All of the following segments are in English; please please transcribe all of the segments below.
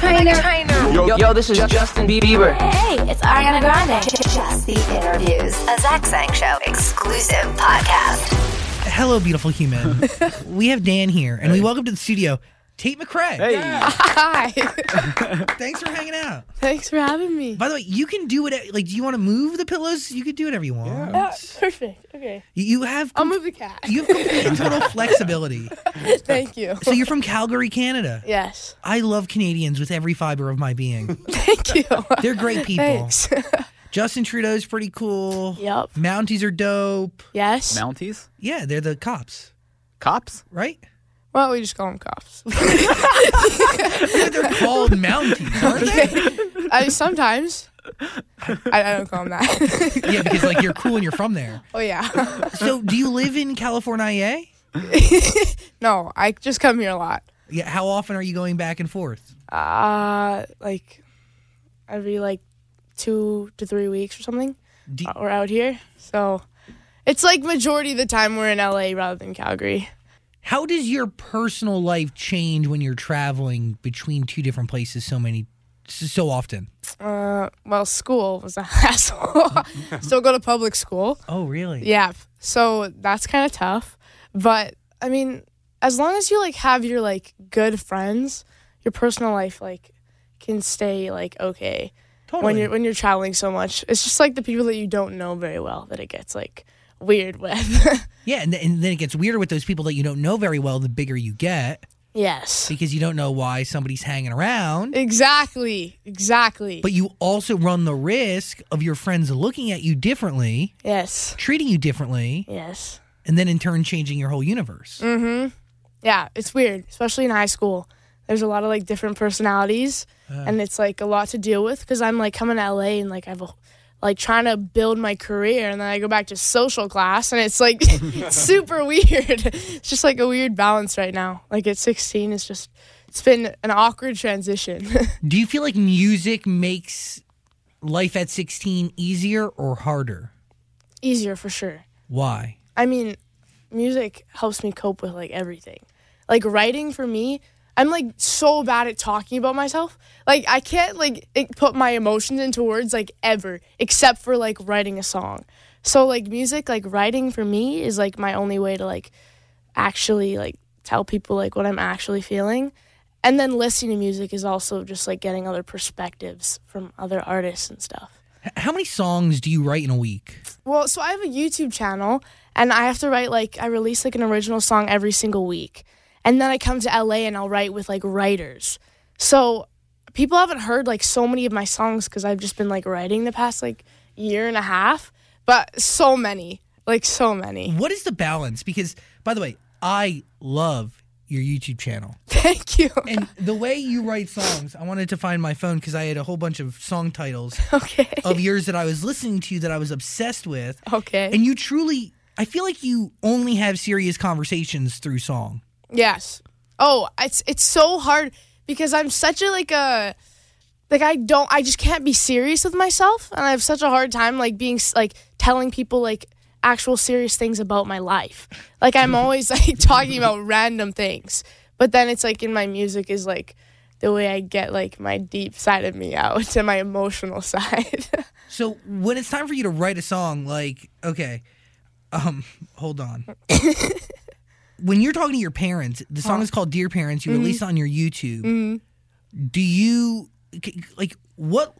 Trainer. Yo, yo, this is Justin Bieber. Hey, it's Ariana Grande. Just the interviews, a Zach Sang Show exclusive podcast. Hello, beautiful human. we have Dan here, and we welcome to the studio Tate McRae. Hey. Hi. Thanks for hanging out. Thanks for having me. By the way, you can do it. Like, do you want to move the pillows? You can do whatever you want. Ah, perfect. Okay. You- You have I'll move the cat. you have complete and total flexibility. Thank you. So you're from Calgary, Canada. Yes. I love Canadians with every fiber of my being. Thank you. They're great people. Thanks. Justin Trudeau's pretty cool. Yep. Mounties are dope. yes. Mounties? Yeah, they're the cops, Cops? right? Well, we just call them cops. They're called Mounties, aren't they? I sometimes. I, I don't call them that. Yeah, because like you're cool and you're from there. oh yeah. So, do you live in California? no, I just come here a lot. Yeah. How often are you going back and forth? Uh, like every like two to three weeks or something. Do- Uh, We're out here, so it's like majority of the time we're in LA rather than Calgary. How does your personal life change when you're traveling between two different places so many, so often? Uh, well, school was a hassle. Still go to public school. Oh, really? Yeah. So that's kind of tough. But I mean, as long as you like have your like good friends, your personal life like can stay like okay Totally. when you're when you're traveling so much. It's just like the people that you don't know very well that it gets like weird with. yeah, and, th- and then it gets weirder with those people that you don't know very well. The bigger you get, yes. because you don't know why somebody's hanging around. Exactly. Exactly. But you also run the risk of your friends looking at you differently, yes. treating you differently, Yes. and then in turn changing your whole universe. Mm. Hmm. Yeah, it's weird, especially in high school. There's a lot of like different personalities, and it's like a lot to deal with because I'm like coming to LA and like I've a, like trying to build my career, and then I go back to social class, and it's like super weird. It's just like a weird balance right now. Like at 16, it's just it's been an awkward transition. Do you feel like music makes life at 16 easier or harder? Easier for sure. Why? I mean, music helps me cope with like everything. Like writing for me, I'm like so bad at talking about myself. Like I can't like put my emotions into words like ever, except for like writing a song. So like music, like writing for me is like my only way to like actually like tell people like what I'm actually feeling. And then listening to music is also just like getting other perspectives from other artists and stuff. How many songs do you write in a week? Well, so I have a YouTube channel and I have to write like I release like an original song every single week. And then I come to LA and I'll write with like writers. So people haven't heard like so many of my songs cuz I've just been like writing the past like year and a half, but so many, like so many. What is the balance? Because, by the way, I love your YouTube channel. Thank you. And the way you write songs, I wanted to find my phone because I had a whole bunch of song titles Okay. of yours that I was listening to that I was obsessed with. Okay. And you truly, I feel like you only have serious conversations through song. Yes. Oh, it's it's so hard because I'm such a like a like I don't I just can't be serious with myself and I have such a hard time like being like telling people like actual serious things about my life. Like I'm always like talking about random things. But then it's like in my music is like the way I get like my deep side of me out and my emotional side. So when it's time for you to write a song, like, okay, um, hold on. When you're talking to your parents, the song is called Dear Parents, you release it on your YouTube. Do you, like, what,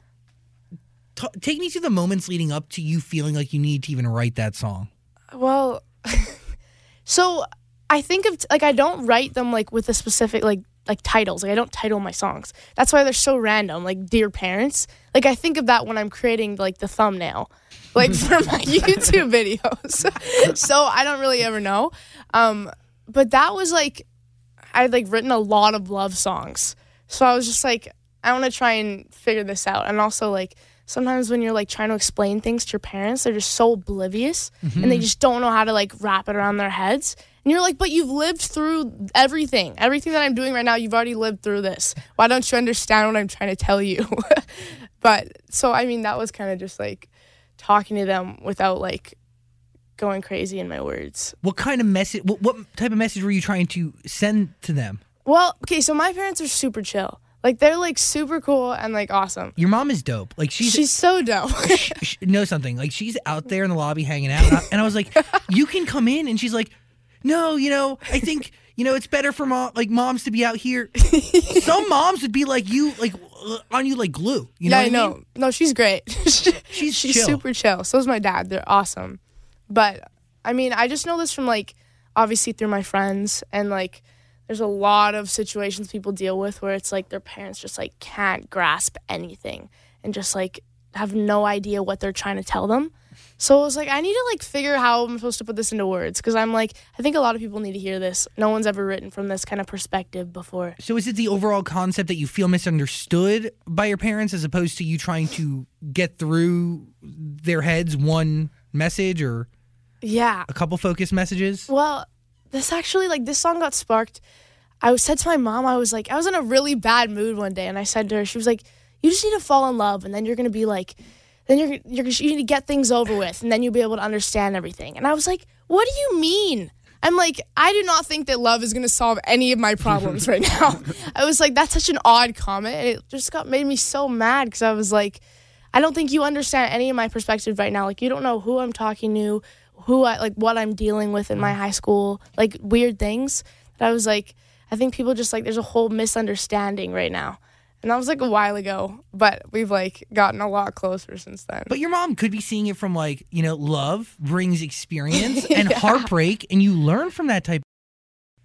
t- take me to the moments leading up to you feeling like you need to even write that song. Well, so I think of like I don't write them like with a specific like like titles. Like I don't title my songs. That's why they're so random. Like dear parents. Like I think of that when I'm creating like the thumbnail, like for my YouTube videos. so I don't really ever know. Um, but that was like I'd like written a lot of love songs. So I was just like I want to try and figure this out. And also like sometimes when you're like trying to explain things to your parents, they're just so oblivious and they mhm. just don't know how to like wrap it around their heads. And you're like, but you've lived through everything. Everything that I'm doing right now, you've already lived through this. Why don't you understand what I'm trying to tell you? but so, I mean, that was kind of just like talking to them without like going crazy in my words. What kind of message, what, what type of message were you trying to send to them? Well, okay, so my parents are super chill. Like they're like super cool and like awesome. Your mom is dope. Like she's She's so dope. sh- sh- know something. Like she's out there in the lobby hanging out, and I, and I was like, "You can come in," and she's like, "No, you know, I think you know it's better for mom, like moms to be out here." Some moms would be like you, like uh, on you like glue. You know yeah, what I know. mean? No, she's great. She's she's chill. super chill. So's my dad. They're awesome. But I mean, I just know this from like obviously through my friends and like there's a lot of situations people deal with where it's like their parents just like can't grasp anything and just like have no idea what they're trying to tell them. So I was like, I need to like figure how I'm supposed to put this into words because I'm like, I think a lot of people need to hear this. No one's ever written from this kind of perspective before. So is it the overall concept that you feel misunderstood by your parents as opposed to you trying to get through their heads one message or Yeah. a couple focus messages? Well, this actually like this song got sparked. I was said to my mom, I was like, I was in a really bad mood one day, and I said to her, she was like, "You just need to fall in love, and then you're gonna be like, then you're you're you need to get things over with, and then you'll be able to understand everything." And I was like, "What do you mean?" I'm like, I do not think that love is gonna solve any of my problems right now. I was like, that's such an odd comment, and it just got made me so mad because I was like, I don't think you understand any of my perspective right now. Like, you don't know who I'm talking to, who I like, what I'm dealing with in my mm. high school, like weird things. That I was like, I think people just like, there's a whole misunderstanding right now. And that was like a while ago, but we've like gotten a lot closer since then. But your mom could be seeing it from like, you know, love brings experience and heartbreak, and you learn from that type.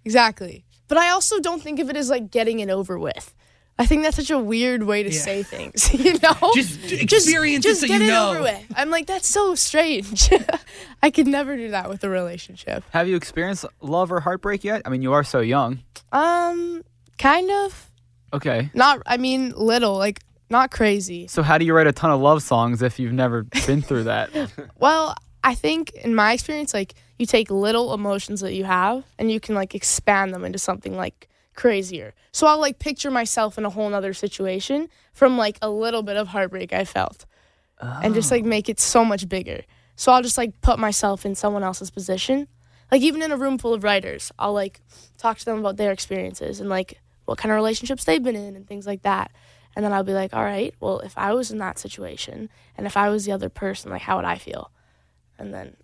exactly. But I also don't think of it as like getting it over with. I think that's such a weird way to Yeah. say things, you know? Just experience it just so get you it know. over with. I'm like, that's so strange. I could never do that with a relationship. Have you experienced love or heartbreak yet? I mean, you are so young. Um, kind of. Okay. Not, I mean, little, like, not crazy. So how do you write a ton of love songs if you've never been through that? Well, I think in my experience, like, you take little emotions that you have and you can, like, expand them into something, like, crazier. So I'll, like, picture myself in a whole nother situation from, like, a little bit of heartbreak I felt and just, like, make it so much bigger. So I'll just, like, put myself in someone else's position. Like, even in a room full of writers, I'll, like, talk to them about their experiences and, like, what kind of relationships they've been in and things like that. And then I'll be like, all right, well, if I was in that situation and if I was the other person, like, how would I feel? And then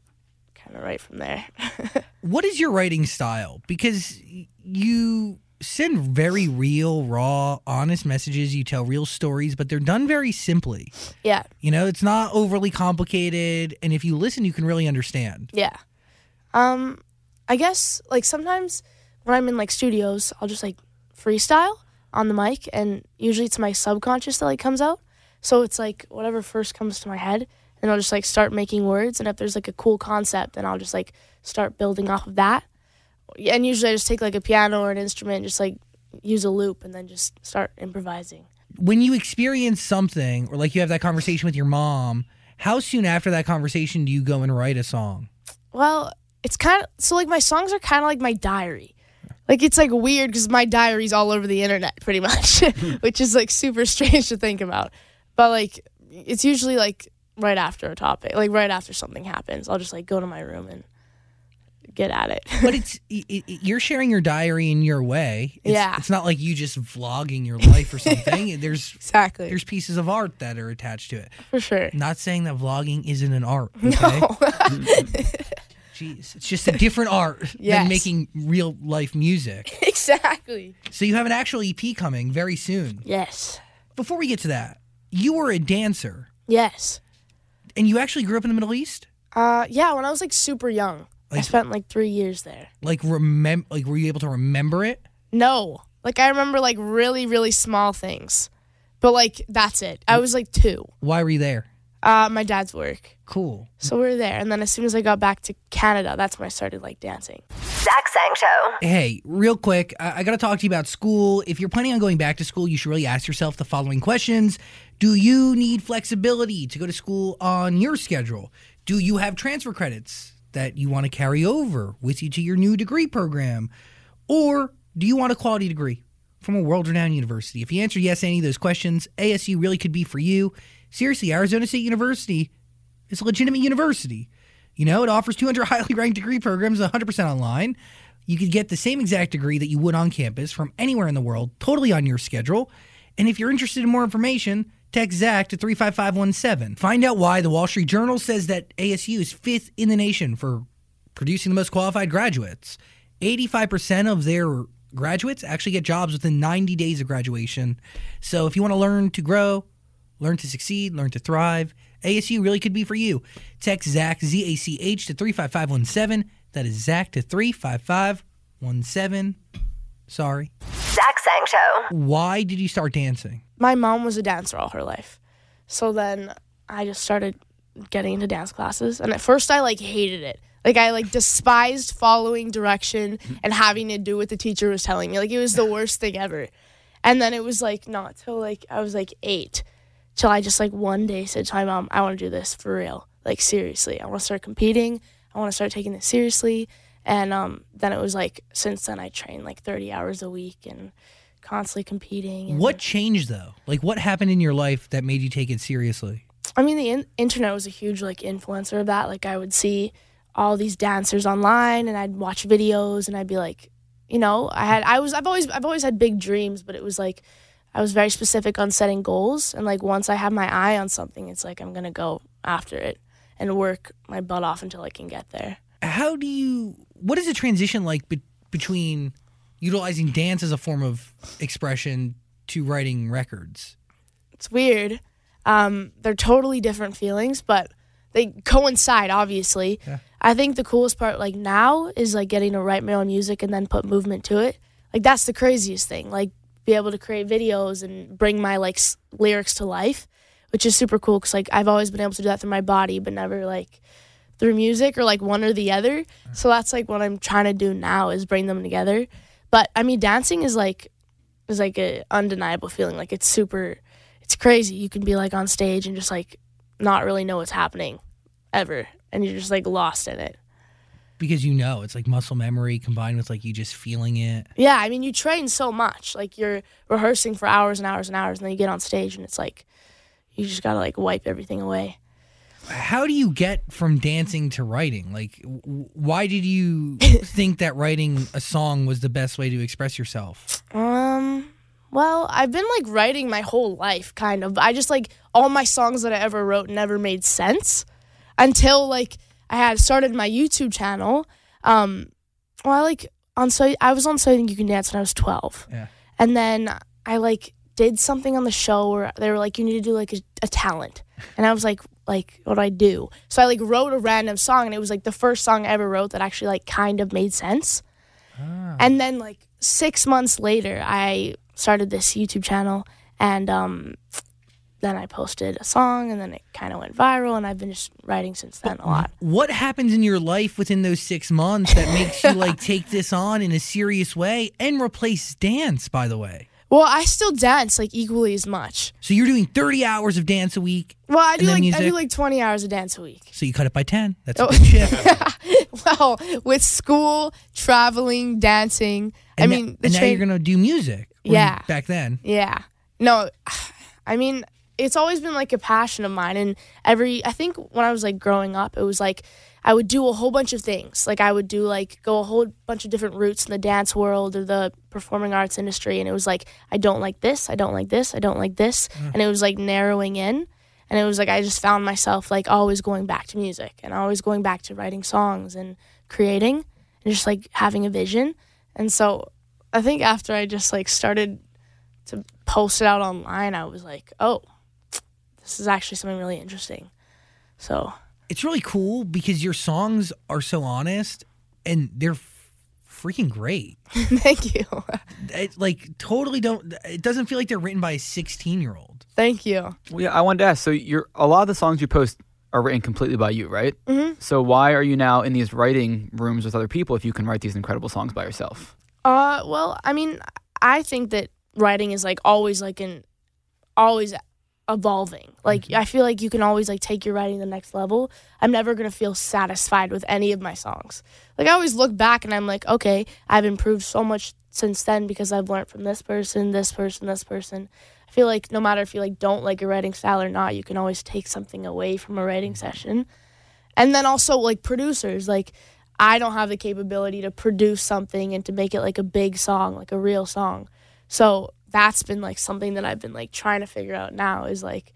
kind of right from there. What is your writing style? Because you send very real, raw, honest messages. You tell real stories, but they're done very simply. yeah, You know, it's not overly complicated, and if you listen, you can really understand. yeah. Um, I guess like sometimes when I'm in like studios, I'll just like freestyle on the mic, and usually it's my subconscious that like comes out. So it's like whatever first comes to my head, and I'll just like start making words. And if there's like a cool concept, then I'll just like start building off of that. And usually I just take like a piano or an instrument, and just like use a loop, and then just start improvising. When you experience something, or like you have that conversation with your mom, how soon after that conversation do you go and write a song? Well, it's kind of so like my songs are kind of like my diary. Like it's like weird because my diary's all over the internet pretty much, which is like super strange to think about. But like it's usually like right after a topic, like right after something happens, I'll just like go to my room and get at it. But it's it, it, you're sharing your diary in your way. It's, Yeah. it's not like you just vlogging your life or something. There's exactly. there's pieces of art that are attached to it. for sure. Not saying that vlogging isn't an art. Okay? Jeez, it's just a different art than making real life music. exactly. So you have an actual EP coming very soon. Yes. Before we get to that, you were a dancer Yes. and you actually grew up in the Middle East. Uh, yeah. When I was like super young, I spent like three years there. Like remem like were you able to remember it? No. Like I remember like really, really small things. But like that's it. I was like two. Why were you there? Uh my dad's work. Cool. So we were there. And then as soon as I got back to Canada, that's when I started like dancing. Zach Sang Show. Hey, real quick, I, I got to talk to you about school. If you're planning on going back to school, you should really ask yourself the following questions Do you need flexibility to go to school on your schedule? Do you have transfer credits that you want to carry over with you to your new degree program? Or do you want a quality degree from a world renowned university? If you answer yes to any of those questions, ASU really could be for you. Seriously, Arizona State University is a legitimate university. You know, it offers 200 highly ranked degree programs 100% online. You could get the same exact degree that you would on campus from anywhere in the world, totally on your schedule. And if you're interested in more information, text Zach to 35517. Find out why the Wall Street Journal says that ASU is fifth in the nation for producing the most qualified graduates. 85% of their graduates actually get jobs within 90 days of graduation. So if you want to learn to grow, learn to succeed, learn to thrive, ASU really could be for you. Text Zach, Z A C H, to 35517. That is Zach to 35517. Sorry. Zach Sang Show. Why did you start dancing? My mom was a dancer all her life. So then I just started getting into dance classes. And at first I like hated it. Like I like despised following direction and having to do what the teacher was telling me. Like it was the worst thing ever. And then it was like not till like I was like eight till I just like one day said to my mom, I want to do this for real. Like seriously. I want to start competing. I want to start taking this seriously. And um, then it was like since then I train like 30 hours a week and constantly competing. What changed though? Like what happened in your life that made you take it seriously? I mean, the in- internet was a huge like influencer of that. Like I would see all these dancers online, and I'd watch videos, and I'd be like, you know, I had I was I've always I've always had big dreams, but it was like I was very specific on setting goals, and like once I have my eye on something, it's like I'm gonna go after it and work my butt off until I can get there. How do you what is the transition like be- between utilizing dance as a form of expression to writing records? It's weird. Um, they're totally different feelings, but they coincide. Obviously, Yeah. I think the coolest part, like now, is like getting to write my own music and then put movement to it. Like that's the craziest thing. Like be able to create videos and bring my like s- lyrics to life, which is super cool. Cause like I've always been able to do that through my body, but never like through music or like one or the other. So that's like what I'm trying to do now is bring them together. But I mean, dancing is like is like a undeniable feeling. Like it's super, it's crazy. You can be like on stage and just like not really know what's happening ever, and you're just like lost in it. Because you know, it's like muscle memory combined with like you just feeling it. Yeah, I mean, you train so much. Like you're rehearsing for hours and hours and hours, and then you get on stage, and it's like you just gotta like wipe everything away. How do you get from dancing to writing? Like w- why did you think that writing a song was the best way to express yourself? Um, well, I've been like writing my whole life, kind of. I just like all my songs that I ever wrote never made sense until like I had started my YouTube channel. Um, well, I like on so I was on So I Think You Can Dance when I was twelve, Yeah. and then I like did something on the show where they were like, you need to do like a, a talent, and I was like, like what do I do? So I like wrote a random song, and it was like the first song I ever wrote that actually like kind of made sense. And then like six months later, I started this YouTube channel, and um, then I posted a song, and then it kind of went viral, and I've been just writing since then a lot. What happens in your life within those six months that makes you like take this on in a serious way and replace dance, by the way? Well, I still dance like equally as much. So you're doing 30 hours of dance a week. Well, I do like I do like twenty hours of dance a week. So you cut it by 10. That's a Oh. good shift. well, with school, traveling, dancing. I And mean, na- the and now you're going to do music. Yeah. Back then. Yeah. No, I mean, it's always been like a passion of mine. And every, I think when I was like growing up, it was like I would do a whole bunch of things. Like I would do like go a whole bunch of different routes in the dance world or the performing arts industry. And it was like, I don't like this. I don't like this. I don't like this. Mm. And it was like narrowing in. And it was like, I just found myself like always going back to music and always going back to writing songs and creating and just like having a vision. And so I think after I just like started to post it out online, I was like, oh, this is actually something really interesting. So It's really cool because your songs are so honest and they're freaking great. thank you. It, like, totally don't, it doesn't feel like they're written by a 16 year old. Thank you. Well, yeah, I wanted to ask. So, you're a lot of the songs you post are written completely by you, right? Mm-hmm. So, why are you now in these writing rooms with other people if you can write these incredible songs by yourself? Uh, well, I mean, I think that writing is like always like an always evolving. Like mm-hmm. I feel like you can always like take your writing to the next level. I'm never gonna feel satisfied with any of my songs. Like I always look back and I'm like, okay, I've improved so much since then because I've learned from this person, this person, this person. I feel like no matter if you like don't like your writing style or not, you can always take something away from a writing mm-hmm. session. And then also like producers, like I don't have the capability to produce something and to make it like a big song, like a real song. So that's been like something that I've been like trying to figure out now is like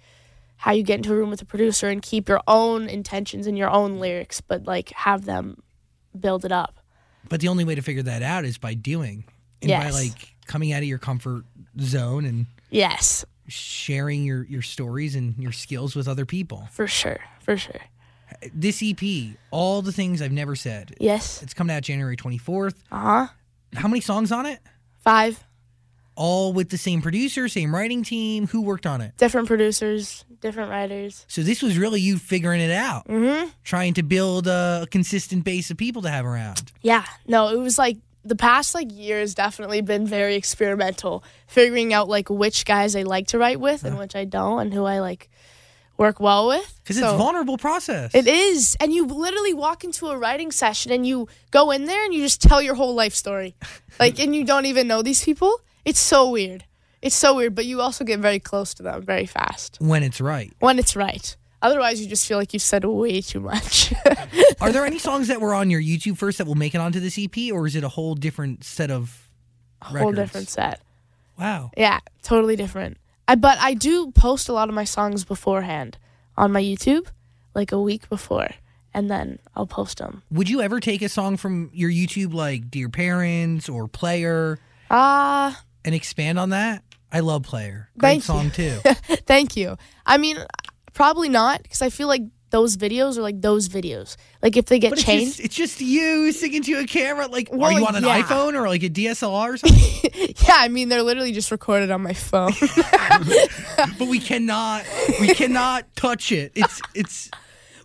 how you get into a room with a producer and keep your own intentions and your own lyrics, but like have them build it up. But the only way to figure that out is by doing and by like coming out of your comfort zone and Yes, sharing your your stories and your skills with other people. for sure, for sure. This EP, all the things I've never said. Yes. It's coming out January 24th. Uh huh. How many songs on it? Five All with the same producer, same writing team. Who worked on it? different producers, different writers. So this was really you figuring it out, Mm-hmm. trying to build a consistent base of people to have around. Yeah, no, it was like the past like year has definitely been very experimental, figuring out like which guys I like to write with and which I don't, and who I like work well with. Because So- it's a vulnerable process. It is, and you literally walk into a writing session and you go in there and you just tell your whole life story, like, and you don't even know these people. It's so weird. It's so weird, but you also get very close to them very fast when it's right. when it's right. Otherwise, you just feel like you've said way too much. Are there any songs that were on your YouTube first that will make it onto this EP, or is it a whole different set of whole records? different set. Wow. Yeah, totally different. I but I do post a lot of my songs beforehand on my YouTube, like a week before, and then I'll post them. Would you ever take a song from your YouTube, like Dear Parents or Player, Ah, and expand on that? I love Player. Great Thank song you. too. thank you. I mean, probably not because I feel like those videos are like those videos. Like if they get But it's changed, just, it's just you singing to a camera. Like, Well, are you on an yeah. iPhone or like a DSLR or something? yeah. I mean, they're literally just recorded on my phone. but we cannot, we cannot touch it. It's, it's.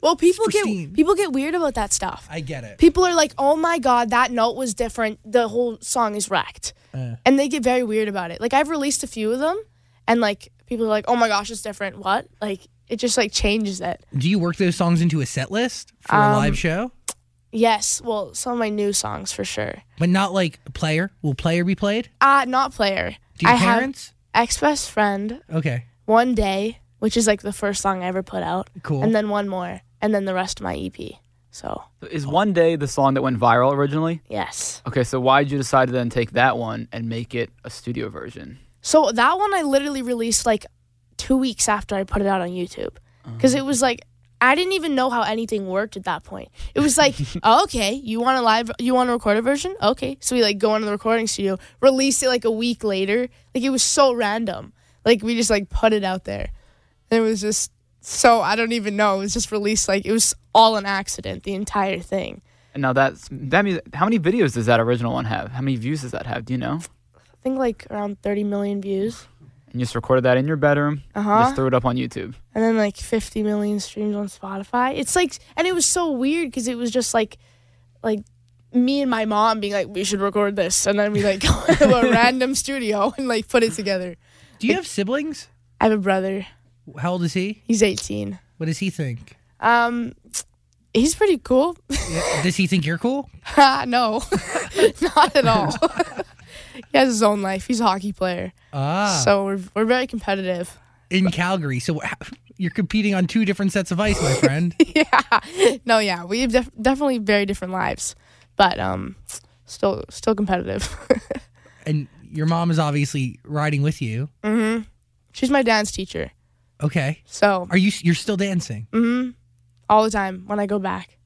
well, people pristine. get people get weird about that stuff. I get it. people are like, "Oh my god, that note was different. The whole song is wrecked," Uh. and they get very weird about it. Like I've released a few of them, and like people are like, "Oh my gosh, it's different." What? Like it just like changes it. Do you work those songs into a set list for a Um, live show? Yes, well, some of my new songs for sure. But not like Player. Will Player be played? Uh not player. Do your I have parents? ex best friend, Okay. one day, which is like the first song I ever put out, Cool. and then one more, and then the rest of my EP. So Is one day the song that went viral originally? yes. Okay, so why did you decide to then take that one and make it a studio version? So that one I literally released like two weeks after I put it out on YouTube uh-huh. because it was like I didn't even know how anything worked at that point. It was like, oh, okay, you want a live, you want to record a recorded version? Okay, so we like go into the recording studio, release it like a week later. Like it was so random. Like we just like put it out there, and it was just so I don't even know. It was just released like it was all an accident. The entire thing. And now that's that means how many videos does that original one have? How many views does that have? Do you know? I think like around 30 million views, And you just recorded that in your bedroom, Uh huh. just threw it up on YouTube. and then like 50 million streams on Spotify. It's like, and it was so weird because it was just like, like me and my mom being like, we should record this, and then we like go to a random studio and like put it together. Do you have siblings? I have a brother. How old is he? He's 18. What does he think? Um, he's pretty cool. Does he think you're cool? no, not at all. he has his own life. He's a hockey player, Ah, so we're we're very competitive. in Calgary. So you're competing on two different sets of ice, my friend. yeah. No, yeah, we have def- definitely very different lives, but um, still still competitive. and your mom is obviously riding with you. mm-hmm. She's my dance teacher, Okay. so Are you? You're still dancing? mm-hmm, all the time when I go back.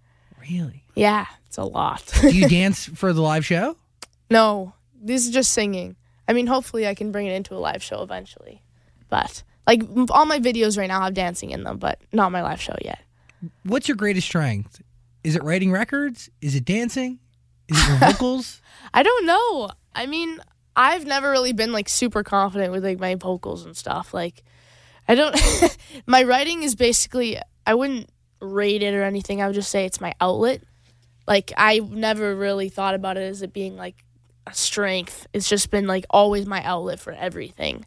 Really? Yeah, it's a lot. Do you dance for the live show? no, this is just singing. I mean, hopefully, I can bring it into a live show eventually, but like all my videos right now have dancing in them, but not my live show yet. What's your greatest strength? Is it writing records? Is it dancing? Is it your vocals? I don't know. I mean, I've never really been like super confident with like my vocals and stuff. Like, I don't. my writing is basically I wouldn't rate it or anything. I would just say it's my outlet. Like I never really thought about it as it being like a strength. It's just been like always my outlet for everything.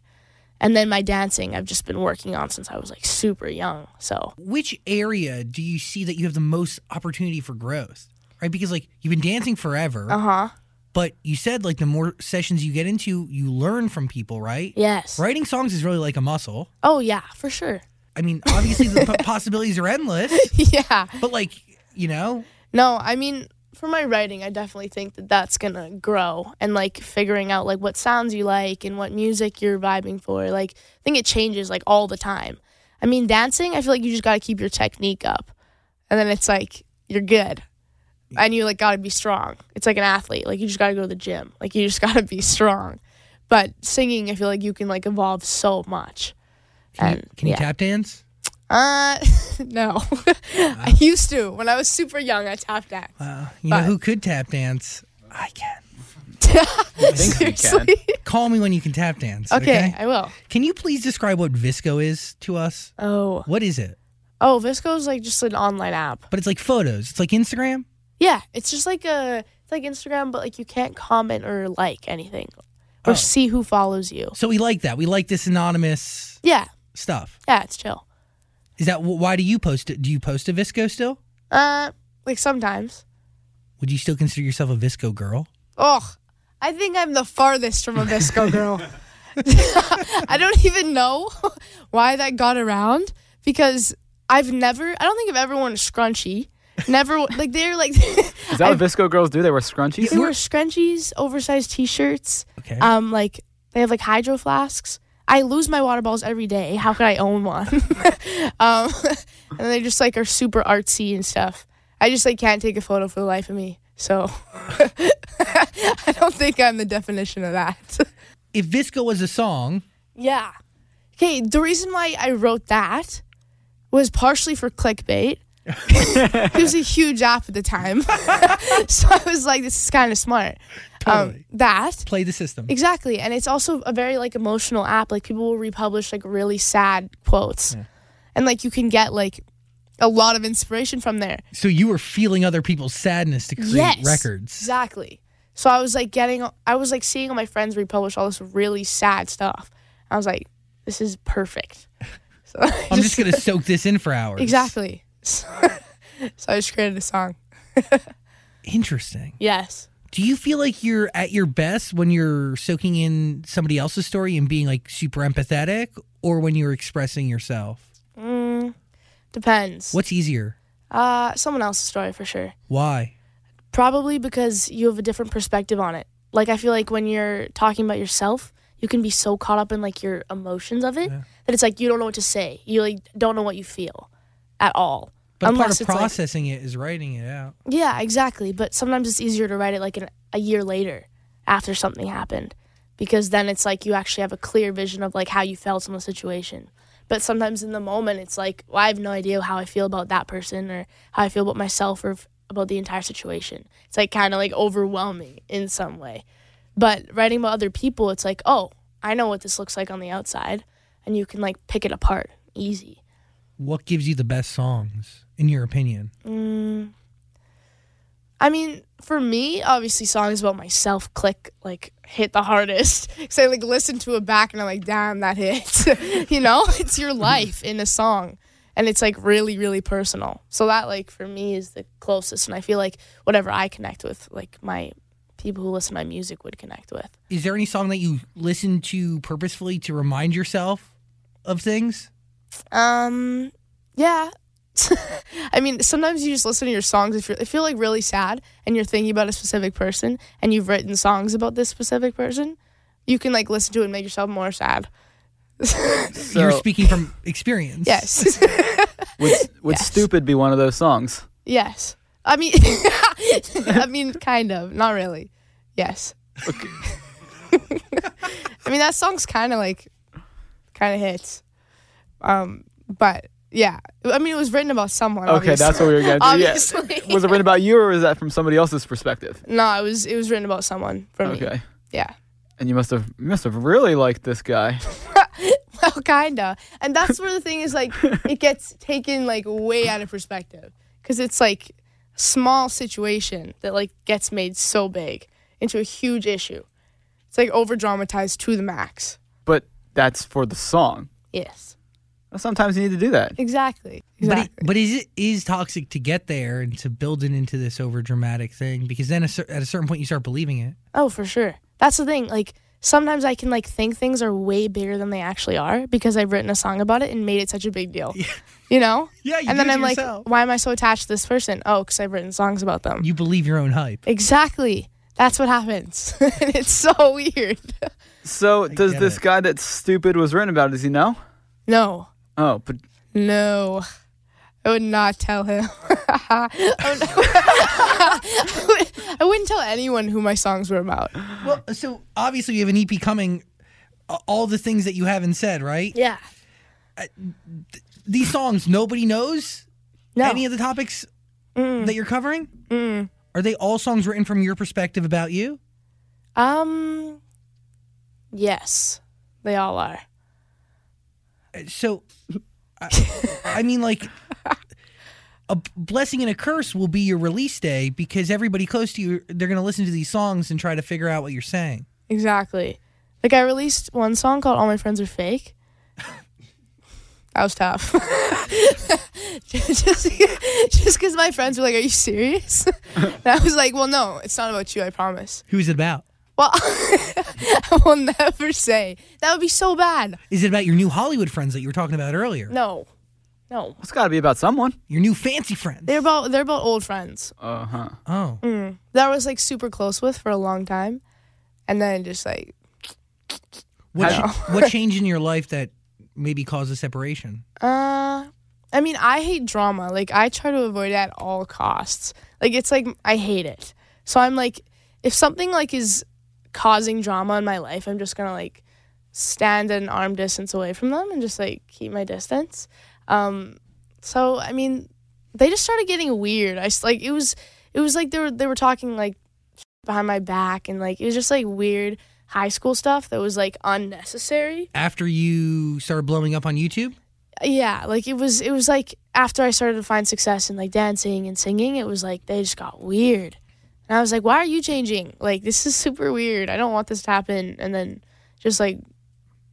And then my dancing, I've just been working on since I was like super young. So Which area do you see that you have the most opportunity for growth? Right? Because like you've been dancing forever, uh huh. But you said like the more sessions you get into, you learn from people, right? Yes. Writing songs is really like a muscle. Oh yeah, for sure. I mean, obviously the p- possibilities are endless, yeah. but like, you know, No, I mean, for my writing, I definitely think that that's gonna grow and like figuring out like what sounds you like and what music you're vibing for. Like, I think it changes like all the time. I mean, dancing, I feel like you just gotta keep your technique up, and then it's like you're good, and you like gotta be strong. It's like an athlete. Like you just gotta go to the gym. Like you just gotta be strong. But singing, I feel like you can like evolve so much. Can, you, And, can you yeah. tap dance? Uh, no. I used to when I was super young. I tap dance. Uh, you know who could tap dance? I can. think you can. Seriously? Call me when you can tap dance. Okay, Okay. I will. Can you please describe what VSCO is to us? Oh, What is it? oh, VSCO's like just an online app. But it's like photos. It's like Instagram. Yeah, it's just like a it's like Instagram, but like you can't comment or like anything or Oh. see who follows you. So we like that. We like this anonymous Yeah, stuff. yeah, it's chill. Is that wh- why do you post it? Do you post a VSCO still? Uh, like sometimes. Would you still consider yourself a VSCO girl? Oh, I think I'm the farthest from a VSCO girl. I don't even know why that got around because I've never. I don't think I've ever worn a scrunchie. Never like they're like Is that what VSCO girls do? They wear scrunchies. they wear scrunchies, oversized T-shirts. Okay. Um, like they have like hydro flasks. I lose my water bottles every day. How could I own one? um, and they just like are super artsy and stuff. I just like can't take a photo for the life of me. So I don't think I'm the definition of that. if VSCO was a song, yeah. Okay, the reason why I wrote that was partially for clickbait. It was a huge app at the time. so I was like, this is kind of smart. Totally. Um, that play the system. Exactly. And it's also a very like emotional app. Like people will republish like really sad quotes. And like you can get like a lot of inspiration from there. So you were feeling other people's sadness to create yes. records. Exactly. So I was like getting I was like seeing all my friends republish all this really sad stuff. I was like, this is perfect. So I'm just gonna soak this in for hours. Exactly. So, I just created a song. Interesting. Yes. Do you feel like you're at your best when you're soaking in somebody else's story and being like super empathetic, or when you're expressing yourself? Mm, depends. What's easier? Uh someone else's story for sure. Why? Probably because you have a different perspective on it. Like I feel like when you're talking about yourself, you can be so caught up in like your emotions of it that it's like you don't know what to say. You like don't know what you feel at all. But part of it's like- processing it is writing it out. Yeah, exactly. But sometimes it's easier to write it like an, a year later after something happened because then it's like you actually have a clear vision of like how you felt in the situation. But sometimes in the moment, it's like, well, I have no idea how I feel about that person or how I feel about myself or f- about the entire situation. It's like kind of like overwhelming in some way. But writing about other people, it's like, oh, I know what this looks like on the outside. And you can like pick it apart easy. What gives you the best songs, in your opinion? Mm. I mean, for me, obviously, songs about myself click like hit the hardest. Cause I like listen to it back and I'm like, damn, that hit. you know, it's your life in a song, and it's like really, really personal. So that like for me is the closest, and I feel like whatever I connect with, like my people who listen to my music would connect with. Is there any song that you listen to purposefully to remind yourself of things? Um, yeah. I mean, sometimes you just listen to your songs if you're if you're like really sad and you're thinking about a specific person and you've written songs about this specific person, you can like listen to it and make yourself more sad. You're speaking from experience. Yes. Would, would "Stupid" be one of those songs? yes. I mean I mean kind of, not really. Yes. I mean that song's kind of like kind of hits. Um but yeah. I mean it was written about someone Okay, obviously. that's what we were do. Obviously. Yeah. Was it written about you, or is that from somebody else's perspective? No, it was it was written about someone from me. Okay. Yeah. And you must have you must have really liked this guy. Well, kinda. And that's where the thing is like it gets taken like way out of perspective because it's like a small situation that like gets made so big into a huge issue. It's like over dramatized to the max. But that's for the song. Yes. Sometimes you need to do that. Exactly. But, it, but is it is toxic to get there and to build it into this over dramatic thing? Because then a cer- at a certain point you start believing it. oh, for sure. That's the thing. Like sometimes I can like think things are way bigger than they actually are because I've written a song about it and made it such a big deal. You know? Yeah, you and then I'm like, why am I so attached to this person? Oh, because I've written songs about them. You believe your own hype. exactly. That's what happens. and it's so weird. So does this it. guy that's stupid was written about? Does he know? no. Oh, but No. I would not tell him. I, would, I wouldn't tell anyone who my songs were about. Well, so obviously you have an EP coming. All the things that you haven't said, right? Yeah. These songs, nobody knows No. any of the topics that you're covering. Are they all songs written from your perspective about you? Um. Yes, they all are. So, I, I mean, like, a blessing and a curse will be your release day because everybody close to you, they're going to listen to these songs and try to figure out what you're saying. Exactly. Like I released one song called "All My Friends Are Fake." That was tough. just just because my friends were like, "Are you serious?" and I was like, "Well, no, it's not about you. I promise." Who's it about? Well, I will never say that would be so bad. Is it about your new Hollywood friends that you were talking about earlier? No, no, it's got to be about someone. Your new fancy friends? they're about they're about old friends Uh huh. oh. that I was like super close with for a long time, and then just like What, How- ch- what changed in your life that maybe caused a separation? Uh, I mean, I hate drama. Like, I try to avoid it at all costs. Like, it's like I hate it. So I'm like, if something like is causing drama in my life, I'm just gonna like stand at an arm distance away from them and just like keep my distance. Um, so I mean, they just started getting weird. I like it was, it was like they were they were talking like behind my back and like it was just like weird high school stuff that was like unnecessary. After you started blowing up on YouTube? yeah like it was it was like after i started to find success in like dancing and singing it was like they just got weird and i was like why are you changing? Like this is super weird. I don't want this to happen. And then just like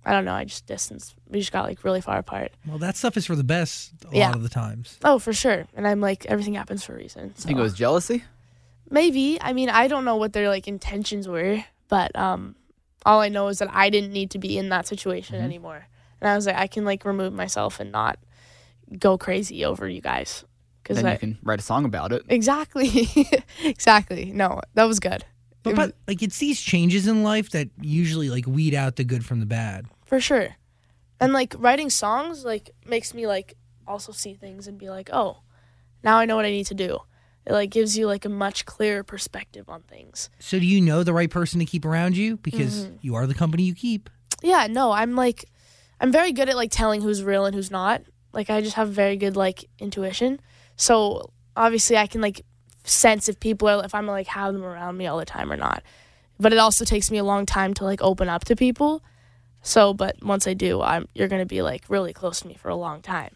i don't know i just distanced. We just got like really far apart. Well, that stuff is for the best a Yeah. lot of the times. oh for sure. And i'm like everything happens for a reason so. think it was jealousy. maybe. I mean i don't know what their like intentions were but um all i know is that i didn't need to be in that situation anymore. And i was like i can like remove myself and not go crazy over you guys because Then I, you can write a song about it. Exactly. exactly. No, that was good. But, It was- but like it's these changes in life that usually like weed out the good from the bad. for sure. And like writing songs like makes me like also see things and be like, "Oh, now I know what I need to do." It like gives you like a much clearer perspective on things. So do you know the right person to keep around you because Mm-hmm. you are the company you keep? Yeah, no, I'm like I'm very good at like telling who's real and who's not. Like I just have very good like intuition. So obviously I can like sense if people are if I'm like have them around me all the time or not. But it also takes me a long time to like open up to people. So, but once I do, I'm you're to be like really close to me for a long time.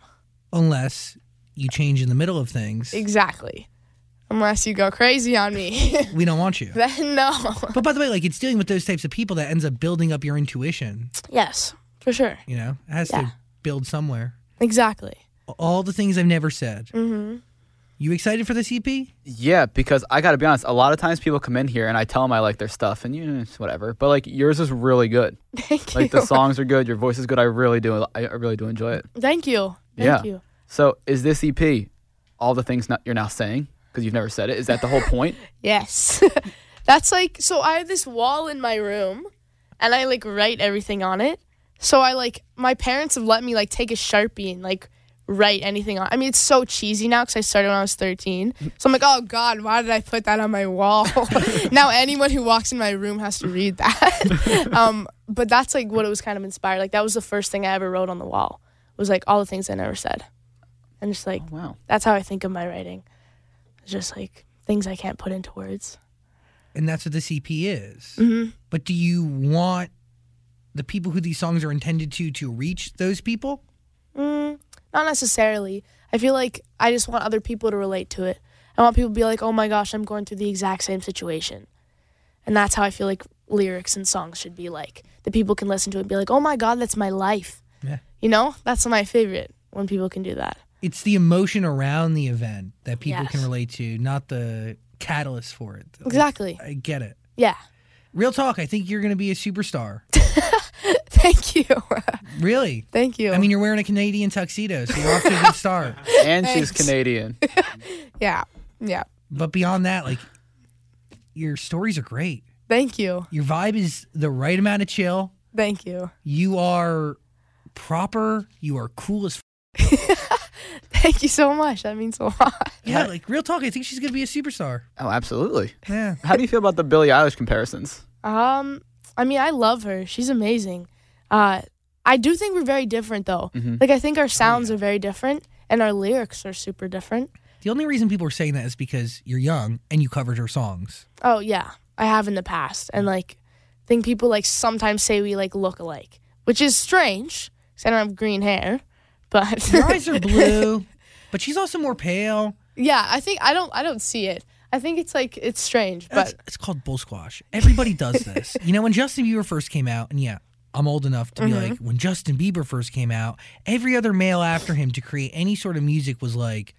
Unless you change in the middle of things. Exactly. Unless you go crazy on me. We don't want you. then no. But by the way, like it's dealing with those types of people that ends up building up your intuition. yes, for sure. You know, it has Yeah. to build somewhere. Exactly. All the things I've never said. Mm-hmm. You excited for this E EP? Yeah, because I got to be honest. A lot of times people come in here and I tell them I like their stuff and you know, it's whatever. But like yours is really good. Thank Like you. Like the songs are good. Your voice is good. I really do. I I really do enjoy it. Thank you. Thank Yeah. you. So is this EP all the things not, you're now saying because you've never said it? Is that the whole point? Yes. That's like so I have this wall in my room and I like write everything on it. So I like my parents have let me like take a Sharpie and like write anything on. I mean it's so cheesy now cuz I started when I was 13. So I'm like, "Oh god, why did I put that on my wall?" now anyone who walks in my room has to read that. um but that's like what it was kind of inspired. Like that was the first thing I ever wrote on the wall. It Was like all the things I never said. And just like wow. that's how I think of my writing. It's just like things I can't put into words. And that's what the EP is. Mm-hmm. But do you want the people who these songs are intended to to reach those people? Mm, not necessarily. I feel like I just want other people to relate to it. I want people to be like, "Oh my gosh, I'm going through the exact same situation," and that's how I feel like lyrics and songs should be like. That people can listen to it and be like, "Oh my god, that's my life." Yeah. You know, that's my favorite when people can do that. It's the emotion around the event that people Yes. can relate to, not the catalyst for it. Like, Exactly. I get it. Yeah. Real talk, I think you're going to be a superstar. Thank you. Really? Thank you. I mean, you're wearing a Canadian tuxedo, so you're off to a good start. And she's Canadian. yeah. Yeah. But beyond that, like, your stories are great. Thank you. Your vibe is the right amount of chill. Thank you. You are proper. You are cool as. F- Thank you so much. That means a lot. yeah, like real talk. I think she's gonna be a superstar. Oh, absolutely. Yeah. How do you feel about the Billie Eilish comparisons? Um, I mean, I love her. She's amazing. Uh, I do think we're very different though. Like I think our sounds are very different and our lyrics are super different. The only reason people are saying that is because you're young and you covered her songs. Oh yeah, I have in the past, and like, I think people like sometimes say we like look alike, which is strange. 'cause I don't have green hair, but Your eyes are blue, but she's also more pale. yeah, I think I don't I don't see it. I think it's like it's strange, That's, but it's called bull squash. Everybody does this. you know, when Justin Bieber first came out, and yeah, I'm old enough to be Mm-hmm. like, when Justin Bieber first came out, every other male after him to create any sort of music was like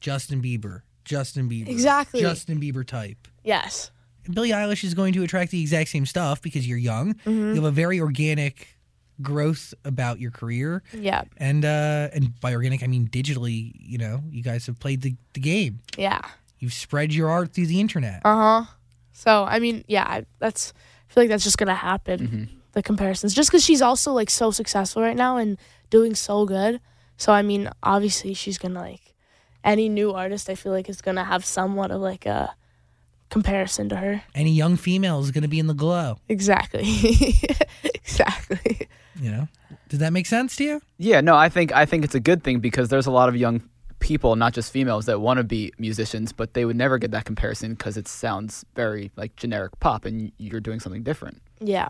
Justin Bieber, Justin Bieber, Exactly. Justin Bieber type. yes, And Billie Eilish is going to attract the exact same stuff because you're young. Mm-hmm. You have a very organic growth about your career, yeah, and uh, and by organic I mean digitally. You know, you guys have played the, the game. yeah. You've spread your art through the internet. Uh huh. So I mean, yeah, that's. I feel like that's just gonna happen. The comparisons, just because she's also like so successful right now and doing so good. So I mean, obviously she's gonna like any new artist. I feel like is gonna have somewhat of like a comparison to her. Any young female is going to be in the glow. Exactly. exactly. You know, does that make sense to you? Yeah, no, I think I think it's a good thing because there's a lot of young people, not just females, that want to be musicians, but they would never get that comparison because it sounds very like generic pop, and you're doing something different. Yeah.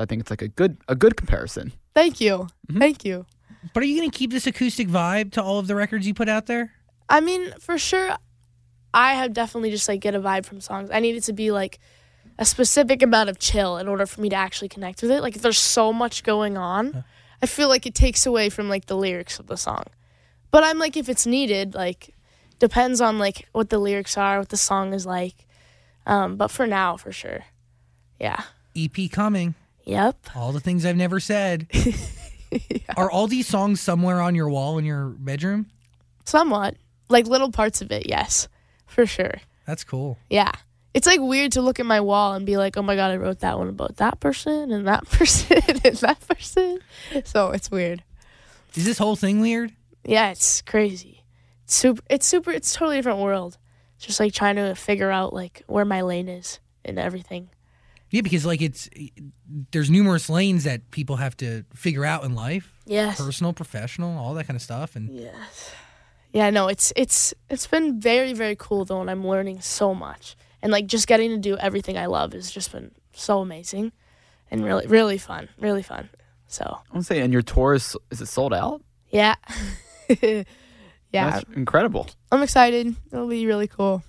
So I think it's like a good a good comparison. Thank you. Thank you. But are you going to keep this acoustic vibe to all of the records you put out there? I mean, for sure, I have definitely just like get a vibe from songs. I need it to be like a specific amount of chill in order for me to actually connect with it. Like if there's so much going on, I feel like it takes away from like the lyrics of the song. But I'm like, if it's needed, like depends on like what the lyrics are, what the song is like. Um, but for now, for sure, yeah, EP coming. Yep. All the things I've never said. Are all these songs somewhere on your wall in your bedroom? Somewhat like little parts of it, yes, for sure. That's cool. Yeah. It's like weird to look at my wall and be like, oh my God, I wrote that one about that person and that person and that person. So it's weird. Is this whole thing weird? Yeah, it's crazy. It's super, it's super, it's a totally different world. It's just like trying to figure out like where my lane is and everything. Yeah, because like it's there's numerous lanes that people have to figure out in life. Yes. Personal, professional, all that kind of stuff. And Yes. Yeah, no, it's it's it's been very very cool though, and I'm learning so much. And like just getting to do everything I love has just been so amazing, and really really fun, really fun. So I want to say, and your tour is is it sold out? yeah, yeah, That's incredible. I'm excited. It'll be really cool.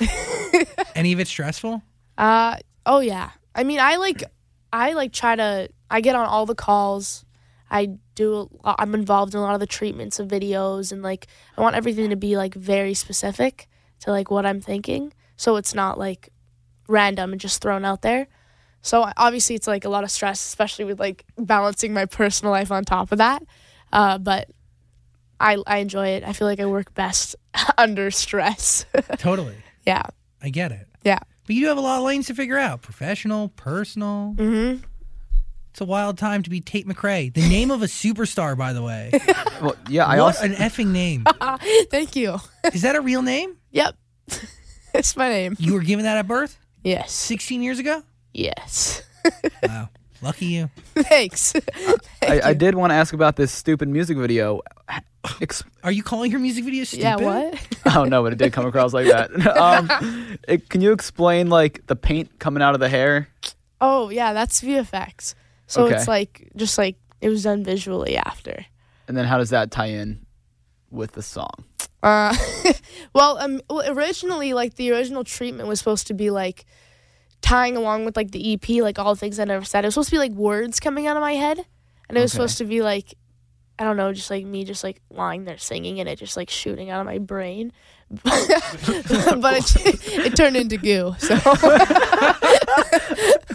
any of it stressful? Uh oh yeah. I mean, I like I like try to I get on all the calls. I do I'm involved in a lot of the treatments of videos and like I want everything to be like very specific to like what I'm thinking. So it's not like random and just thrown out there. So obviously it's like a lot of stress, especially with like balancing my personal life on top of that. Uh, but I I enjoy it. I feel like I work best under stress. Totally. yeah. I get it. Yeah. But you do have a lot of lanes to figure out. Professional, personal. Mhm. It's a wild time to be Tate McRae. The name of a superstar, by the way. Well, yeah, I what also an effing name. Thank you. Is that a real name? Yep. it's my name. You were given that at birth? Yes. 16 years ago? Yes. Wow. Lucky you. Thanks. I, I did want to ask about this stupid music video. Ex- Are you calling her music video stupid? yeah, what? oh no, but it did come across like that. Um, it, can you explain like the paint coming out of the hair? Oh, yeah, that's VFX. So Okay. it's like just like it was done visually after. And then how does that tie in with the song? Uh, well, um, well, originally, like the original treatment was supposed to be like tying along with like the EP, like all the things I never said. It was supposed to be like words coming out of my head, and it was Okay. supposed to be like I don't know, just like me, just like lying there singing, and it just like shooting out of my brain. but it, it turned into goo, so, all right.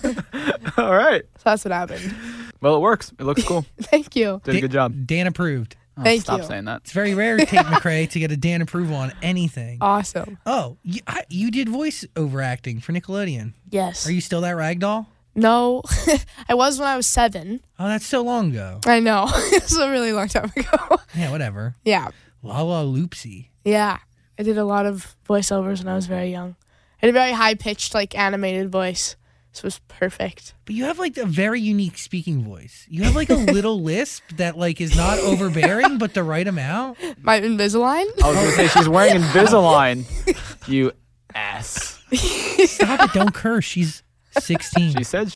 so All right. that's what happened. Well, it works. It looks cool. Thank you. Did a good job. Dan approved. Oh, Thank stop you. saying that. It's very rare, Tate McRae, to get a Dan approval on anything. Awesome. Oh, you, I, you did voiceover acting for Nickelodeon. Yes. Are you still that ragdoll? No, I was when I was seven. Oh, that's so long ago. I know. it's a really long time ago. Yeah, whatever. yeah. Lalaloopsy. Yeah. I did a lot of voiceovers when I was very young. I had a very high pitched, like animated voice. This was perfect. But you have like a very unique speaking voice. You have like a little lisp that like is not overbearing, but the right amount. My Invisalign? I was gonna say she's wearing Invisalign. You ass. Stop it! Don't curse. She's 16. She said.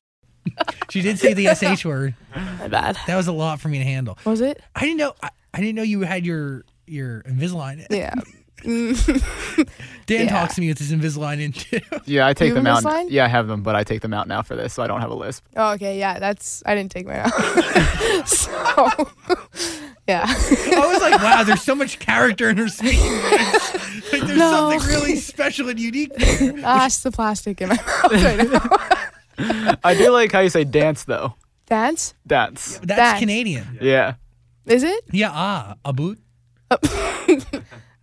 She did say the sh word. My bad. That was a lot for me to handle. Was it? I didn't know. I, I didn't know you had your your Invisalign. Yeah. Dan Yeah. talks to me with his Invisalign in too. Yeah, I take You them have out. Yeah, I have them, but I take them out now for this, so I don't have a lisp. Oh, okay. Yeah. That's, I didn't take mine out. so, yeah. I was like, wow, there's so much character in her speaking voice. Like, there's No. something really special and unique there. Ah, that's the plastic in my mouth right now. I do like how you say dance though. Dance? Dance. That's That- Canadian. Yeah. Is it? Yeah, ah, a boot,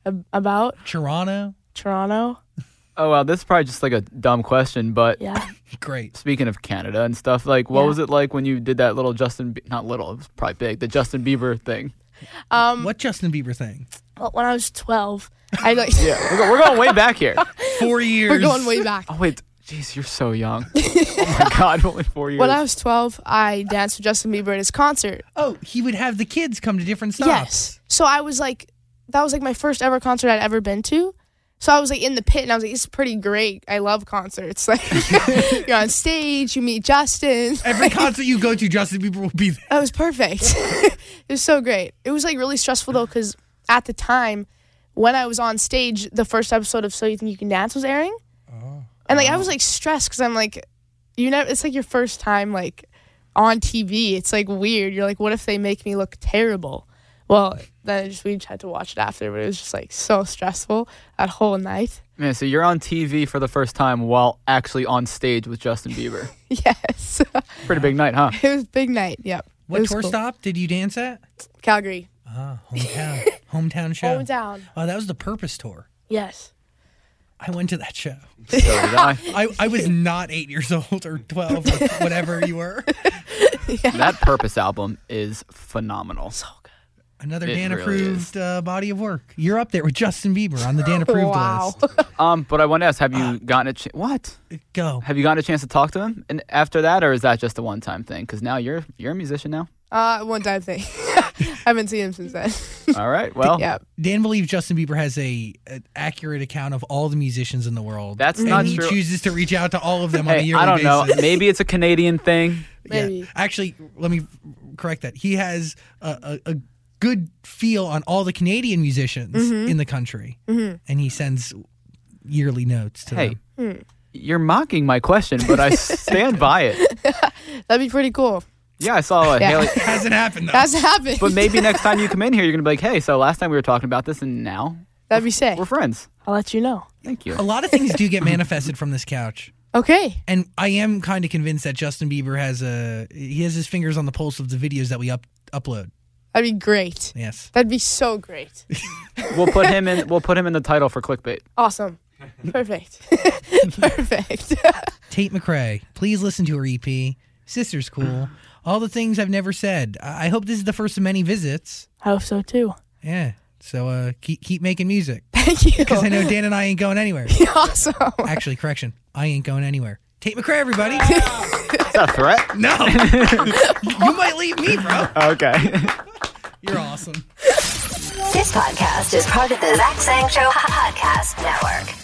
Ab- about Toronto. Toronto? Oh wow, this is probably just like a dumb question, but Yeah. Great. speaking of Canada and stuff, like what Yeah. was it like when you did that little Justin? Be- not little, it was probably big. The Justin Bieber thing. Um, What Justin Bieber thing? well, when I was 12, I like, Yeah, we're, go- we're going way back here. Four years. we're going way back. Oh wait, jeez, you're so young. oh my god, only four years. When I was 12, I danced with Justin Bieber at his concert. Oh, he would have the kids come to different stops. Yes. So I was like, that was like my first ever concert I'd ever been to. So I was like in the pit and I was like, it's pretty great. I love concerts. Like you're on stage, you meet Justin. Every concert you go to, Justin Bieber will be there. That was perfect. it was so great. It was like really stressful though, because at the time when I was on stage, the first episode of So You Think You Can Dance was airing, oh. and like I was like stressed because I'm like, you know, it's like your first time like on TV. It's like weird. You're like, what if they make me look terrible? Well, then I just we just had to watch it after, but it was just like so stressful that whole night. Man, so you're on TV for the first time while actually on stage with Justin Bieber. yes, Pretty big night, huh? it was big night. Yep. What tour cool. stop did you dance at? Calgary. Ah, hometown. hometown show. Hometown. Oh, that was the Purpose tour. Yes. I went to that show. So did I. I, I was not eight years old or 12 or whatever you were. That Purpose album is phenomenal. So good. Another It Dan really approved uh, body of work. You're up there with Justin Bieber on the Dan approved Wow. list. Um, but I want to ask, have you gotten a ch- what? Go. Have you gotten a chance to talk to him and after that, or is that just a one-time thing? Because now you're you're a musician now. Uh, one time thing. I haven't seen him since then. All right. Well, yeah. Dan believes Justin Bieber has a an accurate account of all the musicians in the world. That's and not he true. chooses to reach out to all of them on a Hey, yearly I don't know. basis. Maybe it's a Canadian thing. Yeah. Maybe. Actually, let me correct that. He has a, a, a good feel on all the Canadian musicians Mm-hmm. in the country, mm-hmm. and he sends yearly notes to Hey, them. Hmm. you're mocking my question, but I stand by it. That'd be pretty cool. Yeah, I saw a Yeah. Haley. Hasn't happened though. That's happened. But maybe next time you come in here, you're gonna be like, "Hey, so last time we were talking about this, and now That'd be sick. we're friends." I'll let you know. Thank you. a lot of things do get manifested from this couch. Okay. And I am kind of convinced that Justin Bieber has a he has his fingers on the pulse of the videos that we up upload. That'd be great. Yes. That'd be so great. We'll put him in. We'll put him in the title for clickbait. Awesome. Perfect. Perfect. Tate McRae, please listen to her EP. Sister's cool. All the things I've never said. I I hope this is the first of many visits. I hope so too. Yeah. So uh, keep keep making music Thank you. because I know Dan and I ain't going anywhere. awesome. Actually, correction, I ain't going anywhere. Tate McRae, everybody. Is that a threat? no, you might leave me, bro. Okay. You're awesome. This podcast is part of the Zach Sang Show podcast.